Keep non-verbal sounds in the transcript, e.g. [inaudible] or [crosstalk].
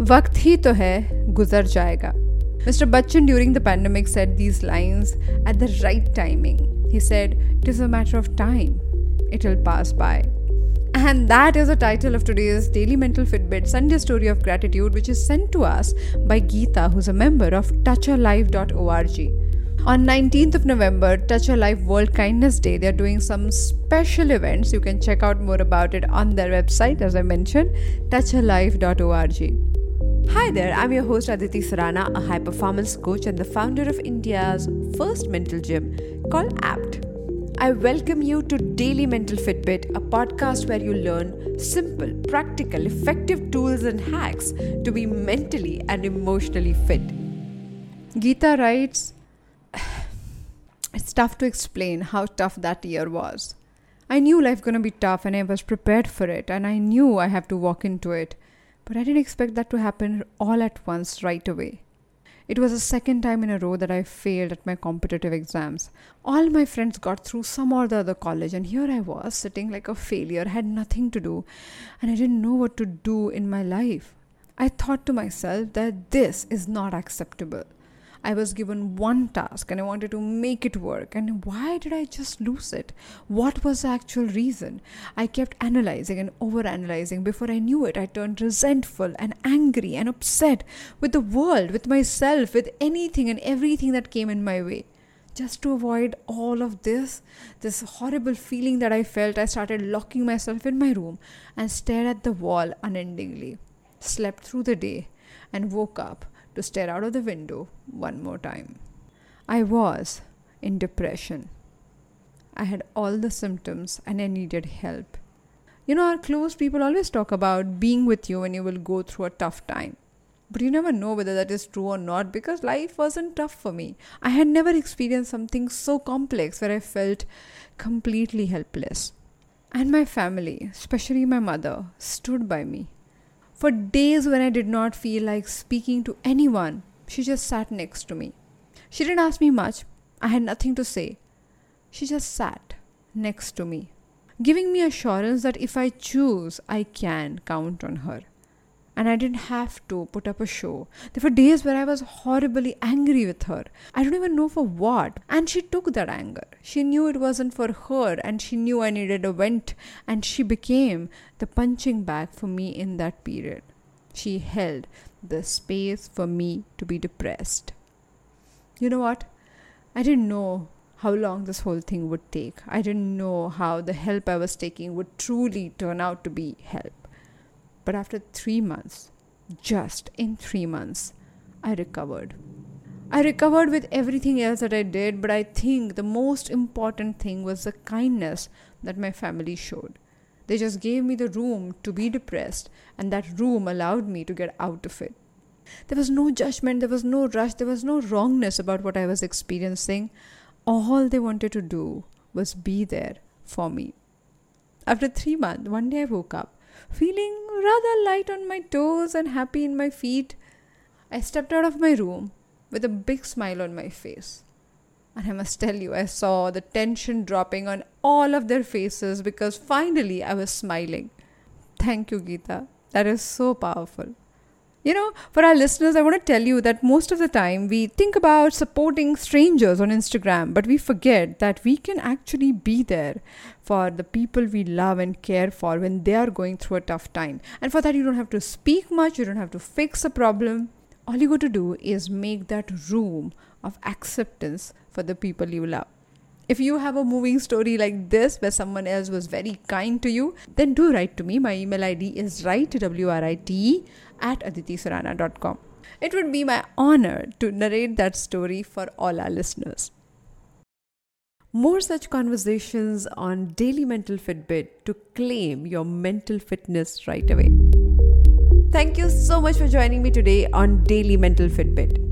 वक्त ही तो है गुजर जाएगा Mr. Bachchan during the pandemic said these lines at the right timing. He said, It is a matter of time, it will pass by. And that is the title of today's Daily Mental Fitbit Sunday Story of Gratitude, which is sent to us by Geeta, who's a member of touchalive.org. On 19th of November, Touch a Life World Kindness Day, they're doing some special events. You can check out more about it on their website, as I mentioned, touchalife.org. Hi there, I'm your host Aditi Surana, a high performance coach and the founder of India's first mental gym called APT. I welcome you to Daily Mental Fitbit, a podcast where you learn simple, practical, effective tools and hacks to be mentally and emotionally fit. Geetha writes, [sighs] It's tough to explain how tough that year was. I knew life was gonna be tough and I was prepared for it and I knew I have to walk into it. But I didn't expect that to happen all at once right away. It was the second time in a row that I failed at my competitive exams. All my friends got through some or the other college, and here I was sitting like a failure, had nothing to do, and I didn't know what to do in my life. I thought to myself that this is not acceptable. I was given one task and I wanted to make it work. And why did I just lose it? What was the actual reason? I kept analyzing and overanalyzing. Before I knew it, I turned resentful and angry and upset with the world, with myself, with anything and everything that came in my way. Just to avoid all of this, this horrible feeling that I felt, I started locking myself in my room and stared at the wall unendingly. Slept through the day and woke up to stare out of the window one more time. I was in depression. I had all the symptoms and I needed help. You know, our close people always talk about being with you when you will go through a tough time. But you never know whether that is true or not because life wasn't tough for me. I had never experienced something so complex where I felt completely helpless. And my family, especially my mother, stood by me. For days, when I did not feel like speaking to anyone, she just sat next to me. She didn't ask me much, I had nothing to say. She just sat next to me, giving me assurance that if I choose, I can count on her and I didn't have to put up a show. There were days where I was horribly angry with her. I don't even know for what. And she took that anger. She knew it wasn't for her, and she knew I needed a vent, and she became the punching bag for me in that period. She held the space for me to be depressed. You know what? I didn't know how long this whole thing would take. I didn't know how the help I was taking would truly turn out to be help. But after three months, just in three months, I recovered. I recovered with everything else that I did, but I think the most important thing was the kindness that my family showed. They just gave me the room to be depressed, and that room allowed me to get out of it. There was no judgment, there was no rush, there was no wrongness about what I was experiencing. All they wanted to do was be there for me. After three months, one day I woke up feeling rather light on my toes and happy in my feet. I stepped out of my room with a big smile on my face. And I must tell you, I saw the tension dropping on all of their faces because finally I was smiling. Thank you, Geetha. That is so powerful. You know, for our listeners, I want to tell you that most of the time we think about supporting strangers on Instagram, but we forget that we can actually be there for the people we love and care for when they are going through a tough time. And for that, you don't have to speak much, you don't have to fix a problem. All you got to do is make that room of acceptance for the people you love. If you have a moving story like this where someone else was very kind to you, then do write to me. My email ID is write, W-R-I-T-E, at aditisurana.com. It would be my honor to narrate that story for all our listeners. More such conversations on Daily Mental Fitbit to claim your mental fitness right away. Thank you so much for joining me today on Daily Mental Fitbit.